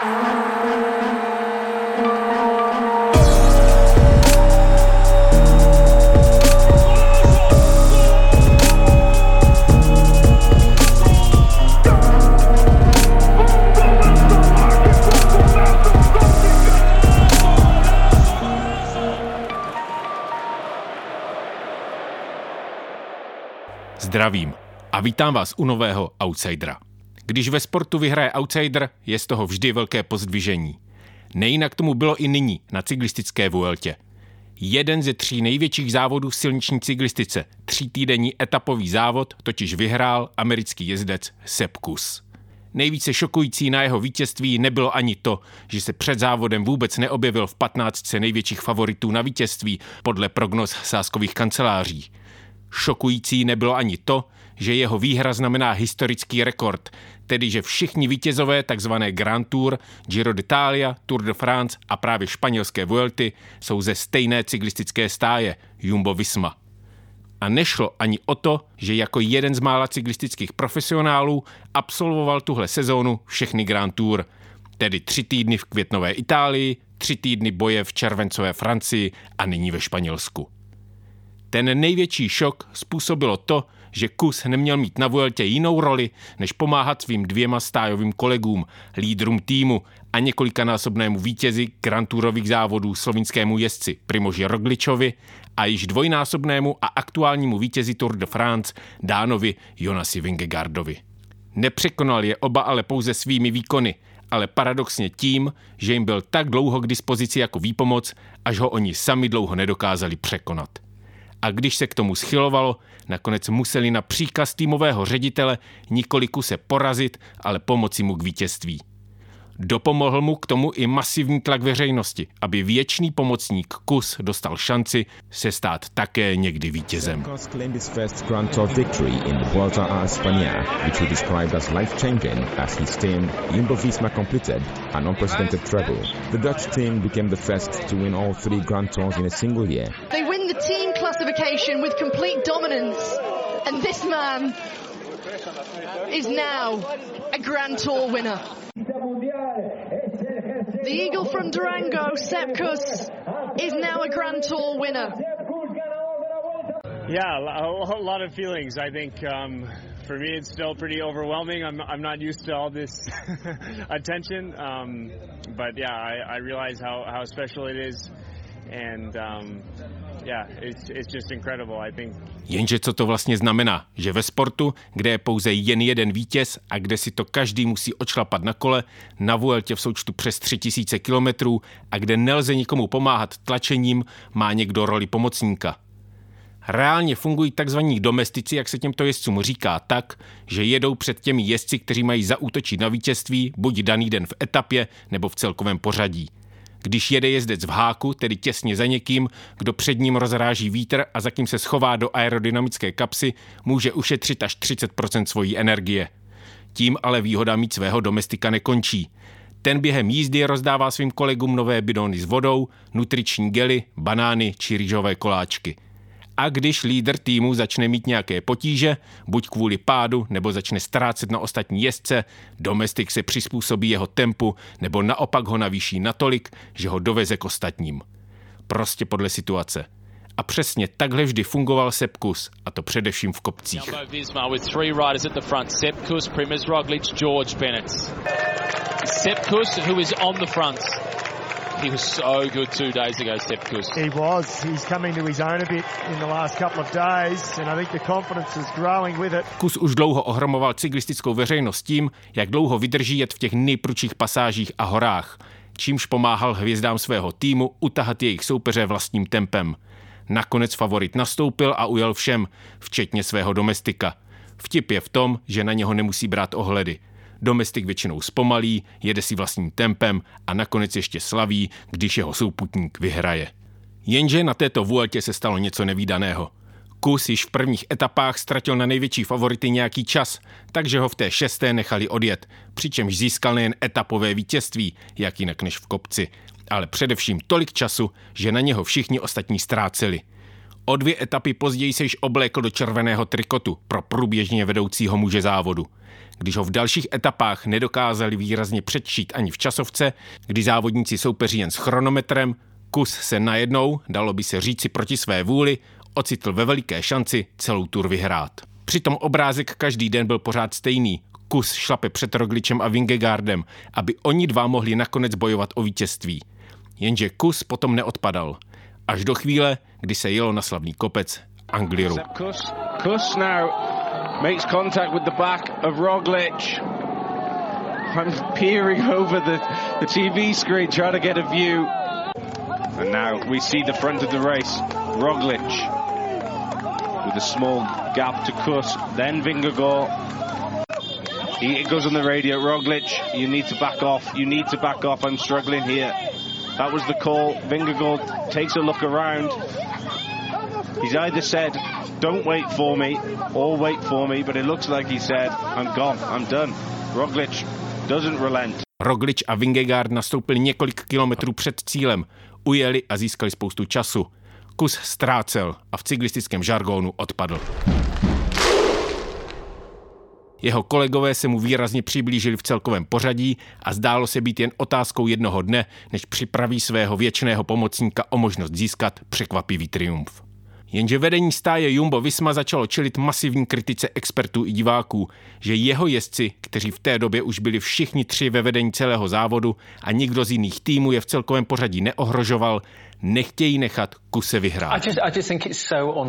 Zdravím a vítám vás u nového Outsidera. Když ve sportu vyhraje outsider, je z toho vždy velké pozdvižení. Nejinak tomu bylo i nyní na cyklistické Vueltě. Jeden ze tří největších závodů v silniční cyklistice, týdenní etapový závod, totiž vyhrál americký jezdec Sepp Kuss. Nejvíce šokující na jeho vítězství nebylo ani to, že se před závodem vůbec neobjevil v 15 největších favoritů na vítězství podle prognoz sáskových kanceláří. Šokující nebylo ani to, že jeho výhra znamená historický rekord, tedy že všichni vítězové tzv. Grand Tour, Giro d'Italia, Tour de France a právě španělské Vuelty jsou ze stejné cyklistické stáje Jumbo Visma. A nešlo ani o to, že jako jeden z mála cyklistických profesionálů absolvoval tuhle sezónu všechny Grand Tour, tedy tři týdny v květnové Itálii, tři týdny boje v červencové Francii a nyní ve Španělsku. Ten největší šok způsobilo to, že Kus neměl mít na Vueltě jinou roli, než pomáhat svým dvěma stájovým kolegům, lídrům týmu a několikanásobnému vítězi Grand Tourových závodů slovinskému jezdci Primoži Rogličovi a již dvojnásobnému a aktuálnímu vítězi Tour de France Dánovi Jonasi Vingegaardovi. Nepřekonal je oba ale pouze svými výkony, ale paradoxně tím, že jim byl tak dlouho k dispozici jako výpomoc, až ho oni sami dlouho nedokázali překonat a když se k tomu schylovalo, nakonec museli na příkaz týmového ředitele nikoliku se porazit, ale pomoci mu k vítězství. Dopomohl mu k tomu i masivní tlak veřejnosti, aby věčný pomocník Kus dostal šanci se stát také někdy vítězem. The Dutch team became the first to win all three Grand Tours in a single year. They win the team classification with complete dominance, and this man is now a Grand Tour winner. The Eagle from Durango, Sepkus, is now a Grand Tour winner. Yeah, a lot of feelings. I think um, for me it's still pretty overwhelming. I'm, I'm not used to all this attention, um, but yeah, I, I realize how, how special it is. And um, Jenže co to vlastně znamená? Že ve sportu, kde je pouze jen jeden vítěz a kde si to každý musí očlapat na kole, na Vueltě v součtu přes 3000 kilometrů a kde nelze nikomu pomáhat tlačením, má někdo roli pomocníka. Reálně fungují takzvaní domestici, jak se těmto jezdcům říká, tak, že jedou před těmi jezdci, kteří mají zaútočit na vítězství, buď daný den v etapě nebo v celkovém pořadí – když jede jezdec v háku, tedy těsně za někým, kdo před ním rozráží vítr a za kým se schová do aerodynamické kapsy, může ušetřit až 30% svojí energie. Tím ale výhoda mít svého domestika nekončí. Ten během jízdy rozdává svým kolegům nové bidony s vodou, nutriční gely, banány či rýžové koláčky – a když lídr týmu začne mít nějaké potíže, buď kvůli pádu nebo začne ztrácet na ostatní jezdce, domestik se přizpůsobí jeho tempu nebo naopak ho navýší natolik, že ho doveze k ostatním. Prostě podle situace. A přesně takhle vždy fungoval Sepkus, a to především v kopcích. Sepkus, who is on the front. He was so good two days ago, Sepp Kuss. He was. He's coming to his own a bit in the last couple of days, and I think the confidence is growing with it. Kus už dlouho ohromoval cyklistickou veřejnost tím, jak dlouho vydrží jet v těch nejprudších pasážích a horách, čímž pomáhal hvězdám svého týmu utahat jejich soupeře vlastním tempem. Nakonec favorit nastoupil a ujel všem, včetně svého domestika. Vtip je v tom, že na něho nemusí brát ohledy – Domestik většinou zpomalí, jede si vlastním tempem a nakonec ještě slaví, když jeho souputník vyhraje. Jenže na této Vueltě se stalo něco nevýdaného. Kus již v prvních etapách ztratil na největší favority nějaký čas, takže ho v té šesté nechali odjet, přičemž získal nejen etapové vítězství, jak jinak než v kopci, ale především tolik času, že na něho všichni ostatní ztráceli. O dvě etapy později se již oblékl do červeného trikotu pro průběžně vedoucího muže závodu – když ho v dalších etapách nedokázali výrazně předčít ani v časovce, kdy závodníci soupeří jen s chronometrem, kus se najednou, dalo by se říci proti své vůli, ocitl ve veliké šanci celou tur vyhrát. Přitom obrázek každý den byl pořád stejný. Kus šlape před Rogličem a Vingegaardem, aby oni dva mohli nakonec bojovat o vítězství. Jenže kus potom neodpadal. Až do chvíle, kdy se jelo na slavný kopec Angliru. Kus, kus now makes contact with the back of Roglic. I'm peering over the, the TV screen trying to get a view. And now we see the front of the race. Roglic with a small gap to Kus, then Vingegaard. He it goes on the radio, Roglic, you need to back off, you need to back off, I'm struggling here. That was the call. Vingegaard takes a look around. He's either said, don't wait for me, or wait for me, but it looks like he said, I'm gone, I'm done. Roglic doesn't relent. Roglic a Vingegaard nastoupili několik kilometrů před cílem, ujeli a získali spoustu času. Kus ztrácel a v cyklistickém žargónu odpadl. Jeho kolegové se mu výrazně přiblížili v celkovém pořadí a zdálo se být jen otázkou jednoho dne, než připraví svého věčného pomocníka o možnost získat překvapivý triumf. Jenže vedení stáje Jumbo Visma začalo čelit masivní kritice expertů i diváků, že jeho jezdci, kteří v té době už byli všichni tři ve vedení celého závodu a nikdo z jiných týmů je v celkovém pořadí neohrožoval, nechtějí nechat kuse vyhrát. I just, I just think it's so.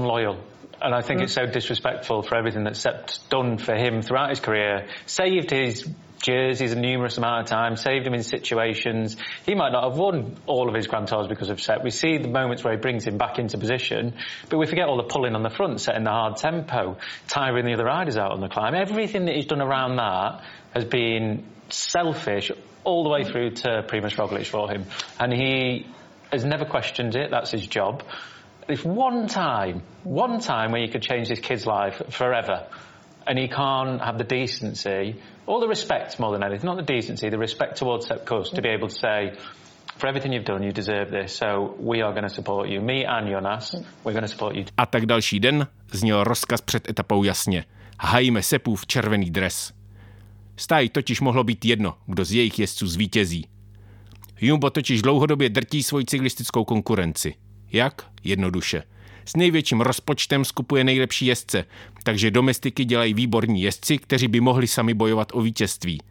And I think mm. it's so disrespectful for everything that Sepp's done for him throughout his career. Saved his jerseys a numerous amount of times, saved him in situations. He might not have won all of his Grand Tours because of Sepp. We see the moments where he brings him back into position, but we forget all the pulling on the front, setting the hard tempo, tiring the other riders out on the climb. Everything that he's done around that has been selfish all the way through to Primoz Roglic for him. And he has never questioned it. That's his job. If one time, one time where you could change this kid's life forever, and he can't have the decency, or the respect more than anything, not the decency, the respect towards Sepp Kuss to be able to say, for everything you've done, you deserve this, so we are going to support you. Me and Jonas, we're going to support you. A tak další den zněl rozkaz před etapou jasně. Hajíme Sepův červený dres. Stáj totiž mohlo být jedno, kdo z jejich jezdců zvítězí. Jumbo totiž dlouhodobě drtí svoji cyklistickou konkurenci. Jak? Jednoduše. S největším rozpočtem skupuje nejlepší jezdce, takže domestiky dělají výborní jezdci, kteří by mohli sami bojovat o vítězství.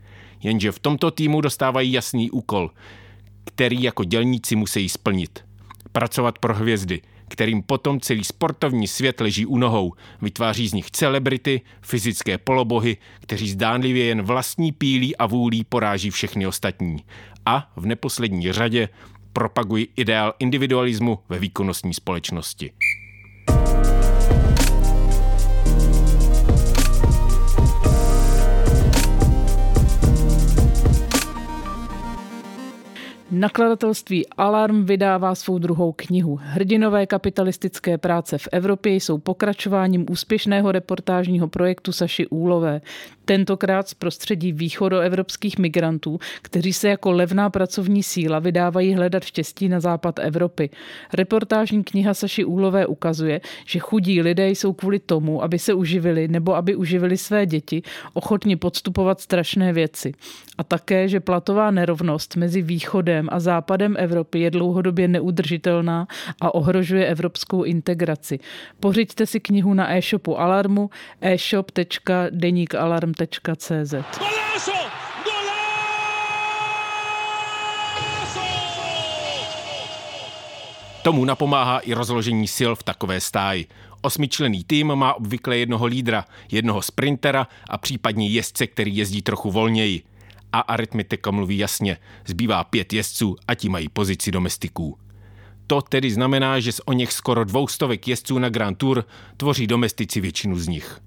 Jenže v tomto týmu dostávají jasný úkol, který jako dělníci musí splnit. Pracovat pro hvězdy, kterým potom celý sportovní svět leží u nohou. Vytváří z nich celebrity, fyzické polobohy, kteří zdánlivě jen vlastní pílí a vůlí poráží všechny ostatní. A v neposlední řadě propagují ideál individualismu ve výkonnostní společnosti. Nakladatelství Alarm vydává svou druhou knihu. Hrdinové kapitalistické práce v Evropě jsou pokračováním úspěšného reportážního projektu Saši Úlové tentokrát z prostředí východoevropských migrantů, kteří se jako levná pracovní síla vydávají hledat štěstí na západ Evropy. Reportážní kniha Saši Úlové ukazuje, že chudí lidé jsou kvůli tomu, aby se uživili nebo aby uživili své děti, ochotni podstupovat strašné věci. A také, že platová nerovnost mezi východem a západem Evropy je dlouhodobě neudržitelná a ohrožuje evropskou integraci. Pořiďte si knihu na e-shopu Alarmu e-shop.denikalarm.com www.fotbal.cz. Tomu napomáhá i rozložení sil v takové stáji. Osmičlený tým má obvykle jednoho lídra, jednoho sprintera a případně jezdce, který jezdí trochu volněji. A aritmetika mluví jasně. Zbývá pět jezdců a ti mají pozici domestiků. To tedy znamená, že z o něch skoro dvoustovek jezdců na Grand Tour tvoří domestici většinu z nich.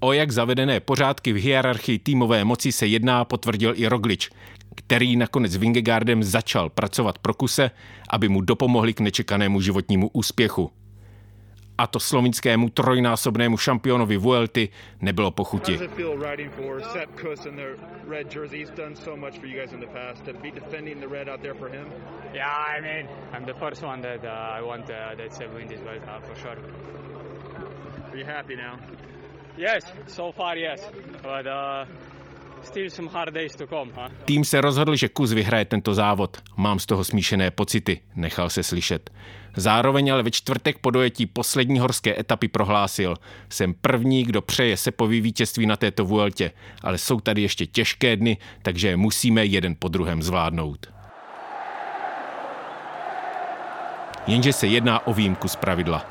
O jak zavedené pořádky v hierarchii týmové moci se jedná, potvrdil i Roglič, který nakonec s Vingegaardem začal pracovat pro kuse, aby mu dopomohli k nečekanému životnímu úspěchu. A to slovinskému trojnásobnému šampionovi Vuelty nebylo pochuti. Are you happy now? Yes, so far yes, but uh, Tým se rozhodl, že kus vyhraje tento závod. Mám z toho smíšené pocity, nechal se slyšet. Zároveň ale ve čtvrtek po dojetí poslední horské etapy prohlásil, jsem první, kdo přeje Sepový vítězství na této Vueltě, ale jsou tady ještě těžké dny, takže je musíme jeden po druhém zvládnout. Jenže se jedná o výjimku z pravidla.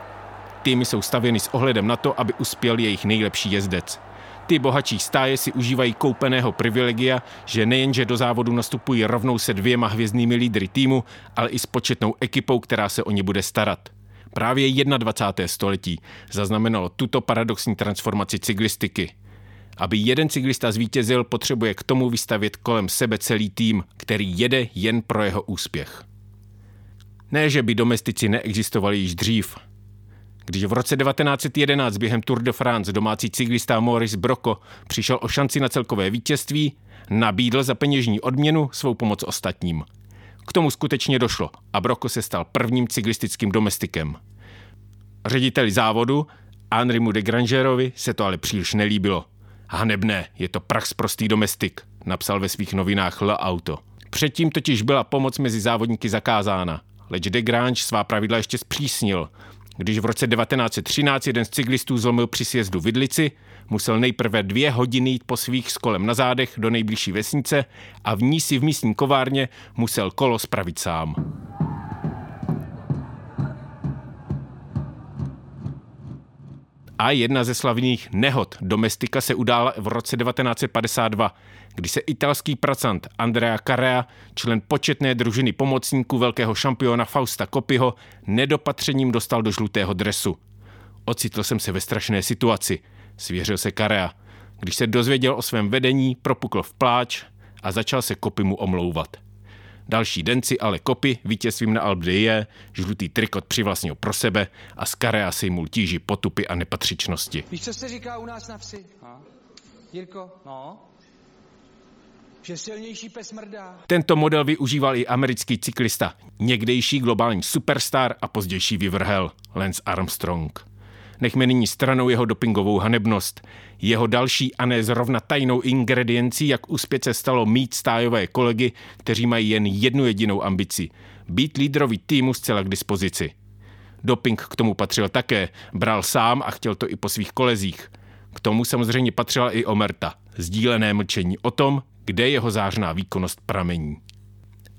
Týmy jsou stavěny s ohledem na to, aby uspěl jejich nejlepší jezdec. Ty bohatší stáje si užívají koupeného privilegia, že nejenže do závodu nastupují rovnou se dvěma hvězdnými lídry týmu, ale i s početnou ekipou, která se o ně bude starat. Právě 21. století zaznamenalo tuto paradoxní transformaci cyklistiky. Aby jeden cyklista zvítězil, potřebuje k tomu vystavět kolem sebe celý tým, který jede jen pro jeho úspěch. Ne, že by domestici neexistovali již dřív, když v roce 1911 během Tour de France domácí cyklista Maurice Broko přišel o šanci na celkové vítězství, nabídl za peněžní odměnu svou pomoc ostatním. K tomu skutečně došlo a Broko se stal prvním cyklistickým domestikem. Řediteli závodu Henrimu de Grangerovi se to ale příliš nelíbilo. Hanebné, je to prach prostý domestik, napsal ve svých novinách Le Auto. Předtím totiž byla pomoc mezi závodníky zakázána, leč de Grange svá pravidla ještě zpřísnil když v roce 1913 jeden z cyklistů zlomil při sjezdu Vidlici, musel nejprve dvě hodiny jít po svých s kolem na zádech do nejbližší vesnice a v ní si v místní kovárně musel kolo spravit sám. A jedna ze slavných nehod domestika se udála v roce 1952, kdy se italský pracant Andrea Carrea, člen početné družiny pomocníků velkého šampiona Fausta Kopyho, nedopatřením dostal do žlutého dresu. Ocitl jsem se ve strašné situaci, svěřil se Carrea. Když se dozvěděl o svém vedení, propukl v pláč a začal se Kopy mu omlouvat. Další den si ale Kopy vítězstvím na Alpe žlutý trikot přivlastnil pro sebe a z Karea sejmul tíži potupy a nepatřičnosti. Víš, co se říká u nás na vsi? Jirko? No? že silnější pes mrdá. Tento model využíval i americký cyklista, někdejší globální superstar a pozdější vyvrhel Lance Armstrong. Nechme nyní stranou jeho dopingovou hanebnost. Jeho další a ne zrovna tajnou ingrediencí, jak uspět se stalo mít stájové kolegy, kteří mají jen jednu jedinou ambici. Být lídrovi týmu zcela k dispozici. Doping k tomu patřil také, bral sám a chtěl to i po svých kolezích. K tomu samozřejmě patřila i Omerta, sdílené mlčení o tom, kde jeho zářná výkonnost pramení.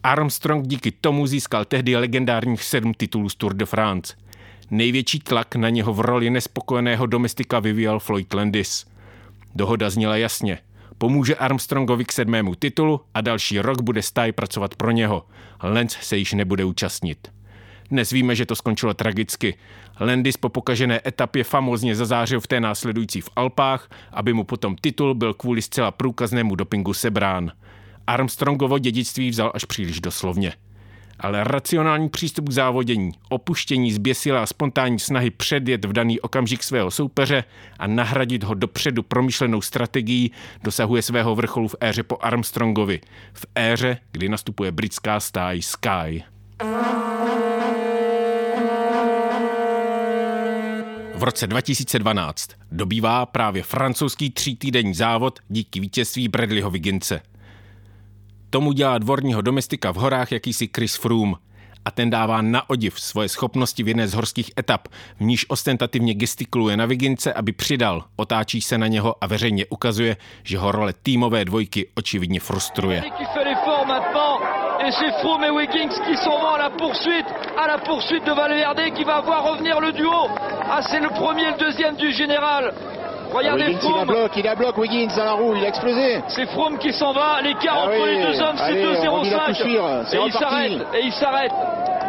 Armstrong díky tomu získal tehdy legendárních sedm titulů z Tour de France. Největší tlak na něho v roli nespokojeného domestika vyvíjel Floyd Landis. Dohoda zněla jasně. Pomůže Armstrongovi k sedmému titulu a další rok bude stáj pracovat pro něho. Lenz se již nebude účastnit. Dnes víme, že to skončilo tragicky. Landis po pokažené etapě famózně zazářil v té následující v Alpách, aby mu potom titul byl kvůli zcela průkaznému dopingu sebrán. Armstrongovo dědictví vzal až příliš doslovně. Ale racionální přístup k závodění, opuštění zběsilé a spontánní snahy předjet v daný okamžik svého soupeře a nahradit ho dopředu promyšlenou strategií dosahuje svého vrcholu v éře po Armstrongovi, v éře, kdy nastupuje britská stáj Sky. V roce 2012 dobývá právě francouzský třítýdenní závod díky vítězství Bradleyho Vigince. Tomu dělá dvorního domestika v horách jakýsi Chris Froome a ten dává na odiv svoje schopnosti v jedné z horských etap, v níž ostentativně gestikuluje na Vigince, aby přidal, otáčí se na něho a veřejně ukazuje, že ho role týmové dvojky očividně frustruje. Et c'est Froome et Wiggins qui s'en vont à la poursuite, à la poursuite de Valverde qui va voir revenir le duo. Ah, c'est le premier et le deuxième du général. Regardez Wiggins, Froome. Il a bloc, il a bloc Wiggins dans la roue, il a explosé. C'est Froome qui s'en va, l'écart ah entre oui. les deux hommes c'est 2,05. Et, il s'arrête, et il s'arrête,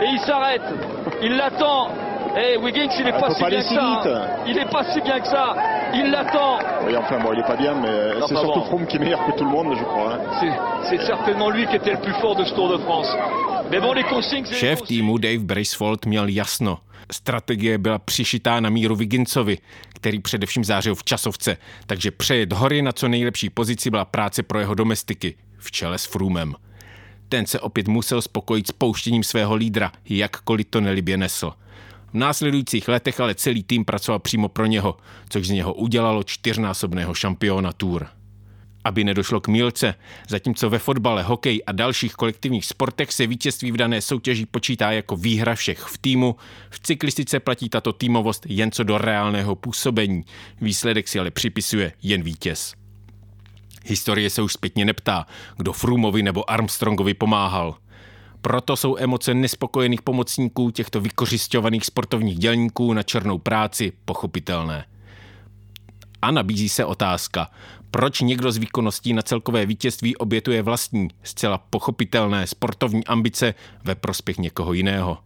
et il s'arrête. Il l'attend. Et Wiggins, il n'est ah, pas si bien que ça. Hein. Il n'est pas si bien que ça. Il l'attend. Oui, enfin bon, il n'est pas bien, mais c'est surtout bon. Froome qui est meilleur que tout le monde, je crois. Hein. C'est certainement lui qui était le plus fort de ce Tour de France. Šéf týmu Dave Bracefold měl jasno. Strategie byla přišitá na míru Vigincovi, který především zářil v časovce, takže přejet hory na co nejlepší pozici byla práce pro jeho domestiky, v čele s Frumem. Ten se opět musel spokojit s pouštěním svého lídra, jakkoliv to nelibě nesl – V následujících letech ale celý tým pracoval přímo pro něho, což z něho udělalo čtyřnásobného šampiona Tour aby nedošlo k mílce. Zatímco ve fotbale, hokeji a dalších kolektivních sportech se vítězství v dané soutěži počítá jako výhra všech v týmu, v cyklistice platí tato týmovost jen co do reálného působení. Výsledek si ale připisuje jen vítěz. Historie se už zpětně neptá, kdo Frumovi nebo Armstrongovi pomáhal. Proto jsou emoce nespokojených pomocníků těchto vykořišťovaných sportovních dělníků na černou práci pochopitelné. A nabízí se otázka, proč někdo z výkonností na celkové vítězství obětuje vlastní, zcela pochopitelné sportovní ambice ve prospěch někoho jiného.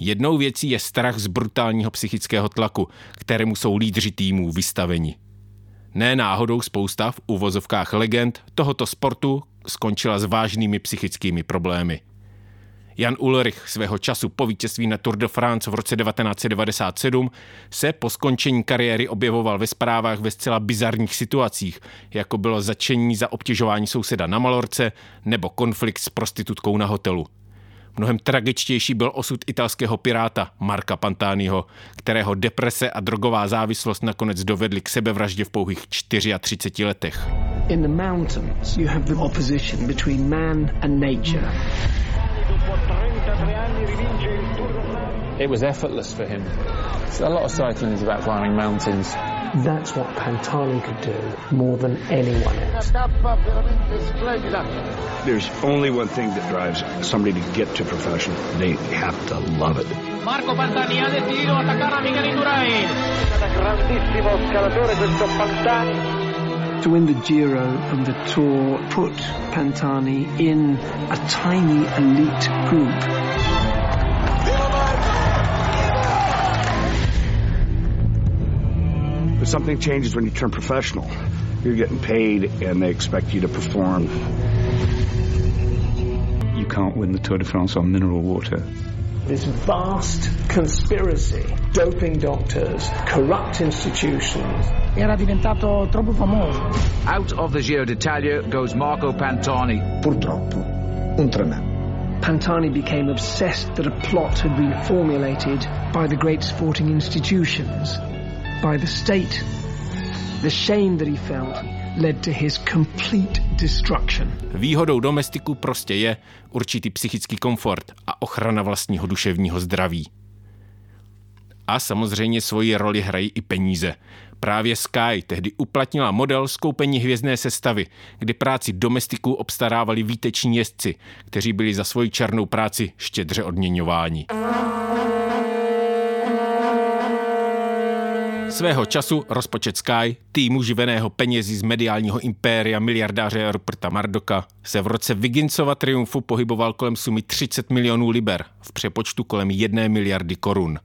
Jednou věcí je strach z brutálního psychického tlaku, kterému jsou lídři týmů vystaveni. Ne náhodou spousta v uvozovkách legend tohoto sportu skončila s vážnými psychickými problémy. Jan Ulrich svého času po vítězství na Tour de France v roce 1997 se po skončení kariéry objevoval ve zprávách ve zcela bizarních situacích, jako bylo začení za obtěžování souseda na Malorce nebo konflikt s prostitutkou na hotelu. Mnohem tragičtější byl osud italského piráta Marka Pantaniho, kterého deprese a drogová závislost nakonec dovedly k sebevraždě v pouhých 34 letech. In the mountains you have the opposition between man and nature. It was effortless for him. So a lot of cycling is about climbing mountains. That's what Pantani could do more than anyone else. There's only one thing that drives somebody to get to professional. They have to love it. Marco Pantani ha decidido atacar a Miguel Indurain. grandissimo scalatore questo Pantani. To win the Giro and the Tour put Pantani in a tiny elite group. But something changes when you turn professional. You're getting paid and they expect you to perform. You can't win the Tour de France on mineral water. This vast conspiracy, doping doctors, corrupt institutions. Era diventato troppo famoso. Out of the Giro d'Italia goes Marco Pantani. Purtroppo, un tremendo. Pantani became obsessed that a plot had been formulated by the great sporting institutions by the state. The shame that he felt led to his complete destruction. Výhodou domestiku prostě je určitý psychický komfort a ochrana vlastního duševního zdraví. A samozřejmě svoji roli hrají i peníze. Právě Sky tehdy uplatnila model skoupení hvězdné sestavy, kdy práci domestiků obstarávali výteční jezdci, kteří byli za svoji černou práci štědře odměňováni. Svého času rozpočet Sky, týmu živeného penězí z mediálního impéria miliardáře Ruperta Mardoka, se v roce Vigincova triumfu pohyboval kolem sumy 30 milionů liber, v přepočtu kolem 1 miliardy korun.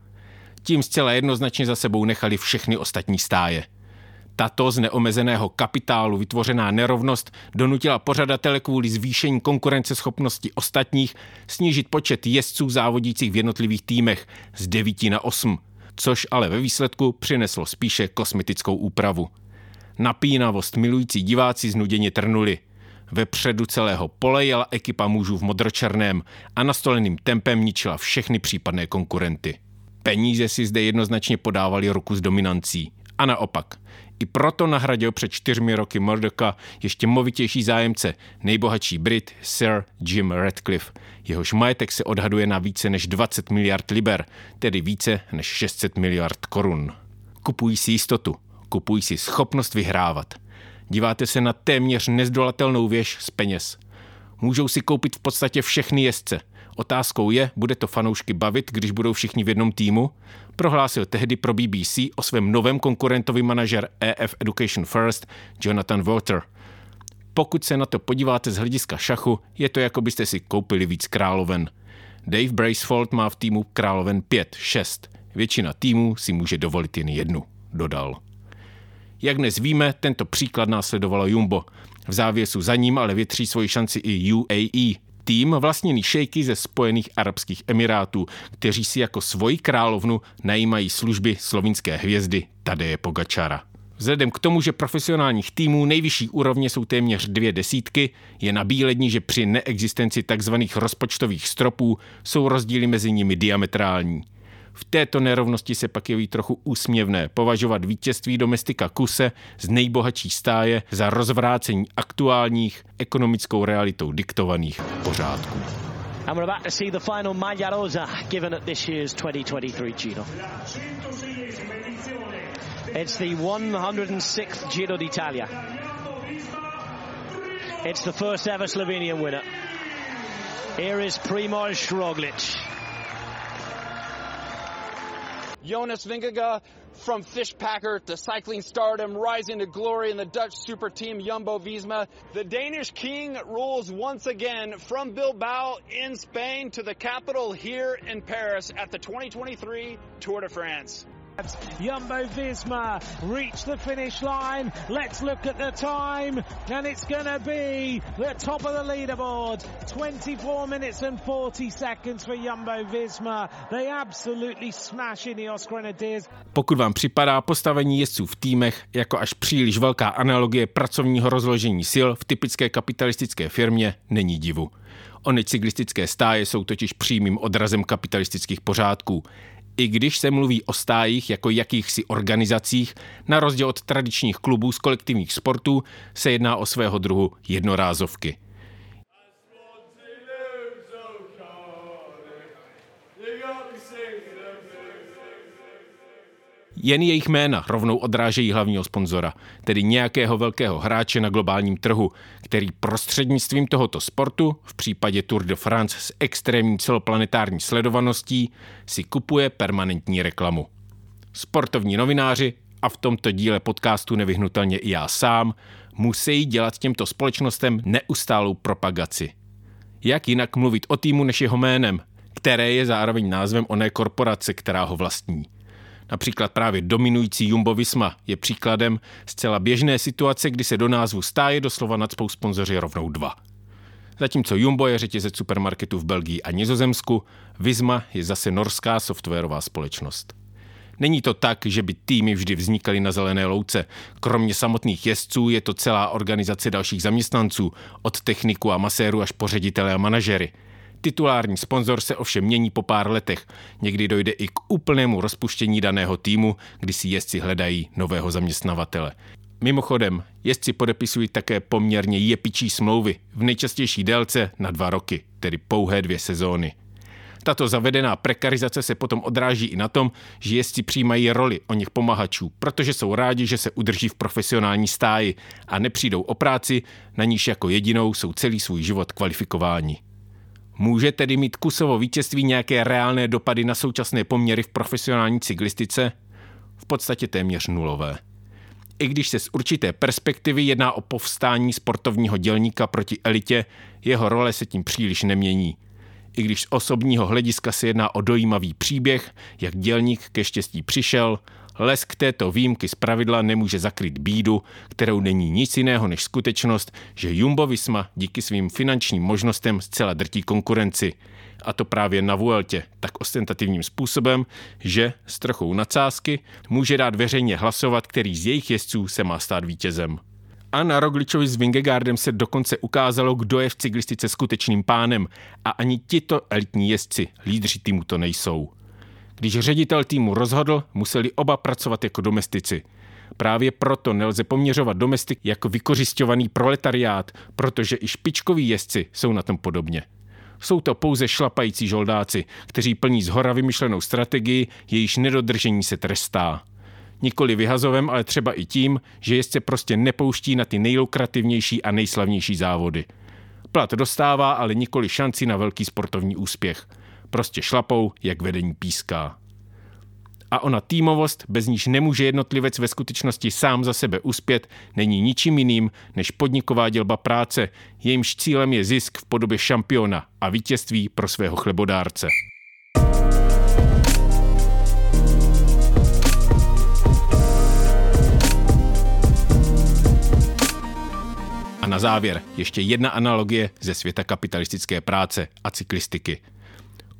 Tím zcela jednoznačně za sebou nechali všechny ostatní stáje. Tato z neomezeného kapitálu vytvořená nerovnost donutila pořadatele kvůli zvýšení konkurenceschopnosti ostatních snížit počet jezdců závodících v jednotlivých týmech z 9 na 8 což ale ve výsledku přineslo spíše kosmetickou úpravu. Napínavost milující diváci znuděně trnuli. Vepředu celého pole jela ekipa mužů v modročerném a nastoleným tempem ničila všechny případné konkurenty. Peníze si zde jednoznačně podávali ruku s dominancí. A naopak, i proto nahradil před čtyřmi roky Murdocka ještě movitější zájemce, nejbohatší Brit Sir Jim Radcliffe. Jehož majetek se odhaduje na více než 20 miliard liber, tedy více než 600 miliard korun. Kupují si jistotu, kupují si schopnost vyhrávat. Díváte se na téměř nezdolatelnou věž z peněz. Můžou si koupit v podstatě všechny jezdce – Otázkou je, bude to fanoušky bavit, když budou všichni v jednom týmu? Prohlásil tehdy pro BBC o svém novém konkurentovi manažer EF Education First Jonathan Walter. Pokud se na to podíváte z hlediska šachu, je to jako byste si koupili víc královen. Dave Bracefold má v týmu královen 5, 6. Většina týmů si může dovolit jen jednu, dodal. Jak dnes víme, tento příklad následovalo Jumbo. V závěsu za ním ale větří svoji šanci i UAE, tým vlastněný šejky ze Spojených Arabských Emirátů, kteří si jako svoji královnu najímají služby slovinské hvězdy Tadeje Pogačara. Vzhledem k tomu, že profesionálních týmů nejvyšší úrovně jsou téměř dvě desítky, je nabílední, že při neexistenci tzv. rozpočtových stropů jsou rozdíly mezi nimi diametrální. V této nerovnosti se pak jeví trochu úsměvné považovat vítězství domestika Kuse z nejbohatší stáje za rozvrácení aktuálních ekonomickou realitou diktovaných pořádků. And we're about to see the final Maglia Rosa given at this year's 2023 Giro. It's the 106th Giro d'Italia. It's the first ever Slovenian winner. Here is Primoz Roglic. Jonas Vingegaard from Fishpacker to cycling stardom, rising to glory in the Dutch super team Jumbo Visma. The Danish king rules once again from Bilbao in Spain to the capital here in Paris at the 2023 Tour de France. Jumbo Visma reach the finish line. Let's look at the time, and it's going to be the top of the leaderboard. 24 minutes and 40 seconds for Jumbo Visma. They absolutely smash Ineos Grenadiers. Pokud vám připadá postavení jezdců v týmech jako až příliš velká analogie pracovního rozložení sil v typické kapitalistické firmě, není divu. Ony cyklistické stáje jsou totiž přímým odrazem kapitalistických pořádků. I když se mluví o stájích jako jakýchsi organizacích, na rozdíl od tradičních klubů z kolektivních sportů se jedná o svého druhu jednorázovky. Jen jejich jména rovnou odrážejí hlavního sponzora, tedy nějakého velkého hráče na globálním trhu, který prostřednictvím tohoto sportu, v případě Tour de France s extrémní celoplanetární sledovaností, si kupuje permanentní reklamu. Sportovní novináři, a v tomto díle podcastu nevyhnutelně i já sám, musí dělat těmto společnostem neustálou propagaci. Jak jinak mluvit o týmu než jeho jménem, které je zároveň názvem oné korporace, která ho vlastní. Například právě dominující Jumbo Visma je příkladem zcela běžné situace, kdy se do názvu stáje doslova nadspou sponzoři rovnou dva. Zatímco Jumbo je řetězec supermarketů v Belgii a Nizozemsku, Visma je zase norská softwarová společnost. Není to tak, že by týmy vždy vznikaly na zelené louce. Kromě samotných jezdců je to celá organizace dalších zaměstnanců, od techniku a maséru až po ředitele a manažery – Titulární sponzor se ovšem mění po pár letech. Někdy dojde i k úplnému rozpuštění daného týmu, kdy si jezdci hledají nového zaměstnavatele. Mimochodem, jezdci podepisují také poměrně jepičí smlouvy, v nejčastější délce na dva roky, tedy pouhé dvě sezóny. Tato zavedená prekarizace se potom odráží i na tom, že jezdci přijímají roli o nich pomahačů, protože jsou rádi, že se udrží v profesionální stáji a nepřijdou o práci, na níž jako jedinou jsou celý svůj život kvalifikováni. Může tedy mít kusovo vítězství nějaké reálné dopady na současné poměry v profesionální cyklistice? V podstatě téměř nulové. I když se z určité perspektivy jedná o povstání sportovního dělníka proti elitě, jeho role se tím příliš nemění. I když z osobního hlediska se jedná o dojímavý příběh, jak dělník ke štěstí přišel, Lesk této výjimky z pravidla nemůže zakryt bídu, kterou není nic jiného než skutečnost, že Jumbo Visma díky svým finančním možnostem zcela drtí konkurenci. A to právě na Vueltě, tak ostentativním způsobem, že s trochou nadsázky může dát veřejně hlasovat, který z jejich jezdců se má stát vítězem. A na Rogličovi s Vingegaardem se dokonce ukázalo, kdo je v cyklistice skutečným pánem a ani tito elitní jezdci, lídři týmu to nejsou. Když ředitel týmu rozhodl, museli oba pracovat jako domestici. Právě proto nelze poměřovat domestik jako vykořišťovaný proletariát, protože i špičkoví jezdci jsou na tom podobně. Jsou to pouze šlapající žoldáci, kteří plní z hora vymyšlenou strategii, jejíž nedodržení se trestá. Nikoli vyhazovem, ale třeba i tím, že jezdce prostě nepouští na ty nejlukrativnější a nejslavnější závody. Plat dostává, ale nikoli šanci na velký sportovní úspěch – Prostě šlapou, jak vedení píská. A ona týmovost, bez níž nemůže jednotlivec ve skutečnosti sám za sebe uspět, není ničím jiným než podniková dělba práce, jejímž cílem je zisk v podobě šampiona a vítězství pro svého chlebodárce. A na závěr ještě jedna analogie ze světa kapitalistické práce a cyklistiky –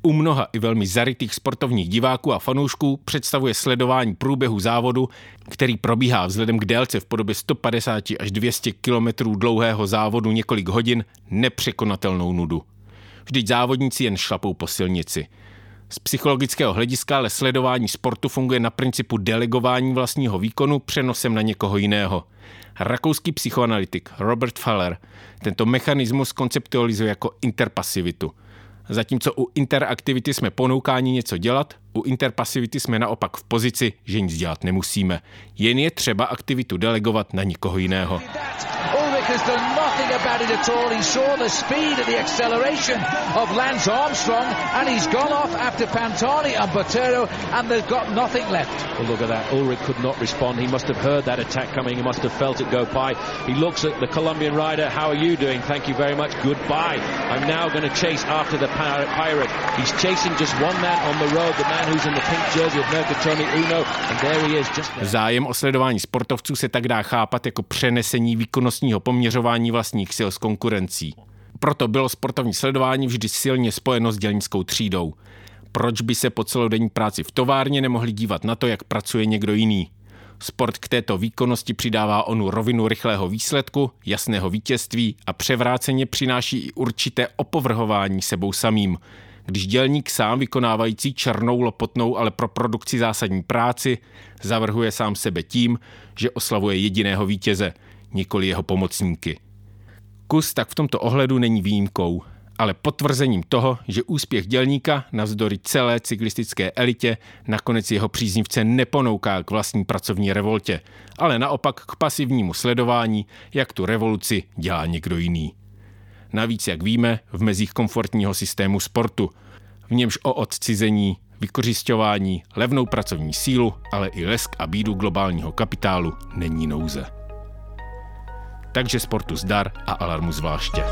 u mnoha i velmi zarytých sportovních diváků a fanoušků představuje sledování průběhu závodu, který probíhá vzhledem k délce v podobě 150 až 200 km dlouhého závodu několik hodin nepřekonatelnou nudu. Vždyť závodníci jen šlapou po silnici. Z psychologického hlediska ale sledování sportu funguje na principu delegování vlastního výkonu přenosem na někoho jiného. Rakouský psychoanalytik Robert Faller tento mechanismus konceptualizuje jako interpasivitu. Zatímco u interaktivity jsme ponoukáni něco dělat, u interpasivity jsme naopak v pozici, že nic dělat nemusíme. Jen je třeba aktivitu delegovat na někoho jiného. Ulrich has done nothing about it at all. He saw the speed and the acceleration of Lance Armstrong and he's gone off after Pantani and Botero and they've got nothing left. Well, look at that. Ulrich could not respond. He must have heard that attack coming. He must have felt it go by. He looks at the Colombian rider. How are you doing? Thank you very much. Goodbye. I'm now going to chase after the pirate. He's chasing just one man on the road, the man who's in the pink jersey of Mercatoni Uno, and there he is. Just Zájem o sledování sportovců se tak dá chápat jako přenesení výkonnostního poměřování vlastních sil s konkurencí. Proto bylo sportovní sledování vždy silně spojeno s dělnickou třídou. Proč by se po celodenní práci v továrně nemohli dívat na to, jak pracuje někdo jiný? Sport k této výkonnosti přidává onu rovinu rychlého výsledku, jasného vítězství a převráceně přináší i určité opovrhování sebou samým. Když dělník sám vykonávající černou lopotnou, ale pro produkci zásadní práci, zavrhuje sám sebe tím, že oslavuje jediného vítěze – nikoli jeho pomocníky. Kus tak v tomto ohledu není výjimkou, ale potvrzením toho, že úspěch dělníka navzdory celé cyklistické elitě nakonec jeho příznivce neponouká k vlastní pracovní revoltě, ale naopak k pasivnímu sledování, jak tu revoluci dělá někdo jiný. Navíc, jak víme, v mezích komfortního systému sportu, v němž o odcizení, vykořišťování, levnou pracovní sílu, ale i lesk a bídu globálního kapitálu není nouze takže sportu zdar a alarmu zvláště.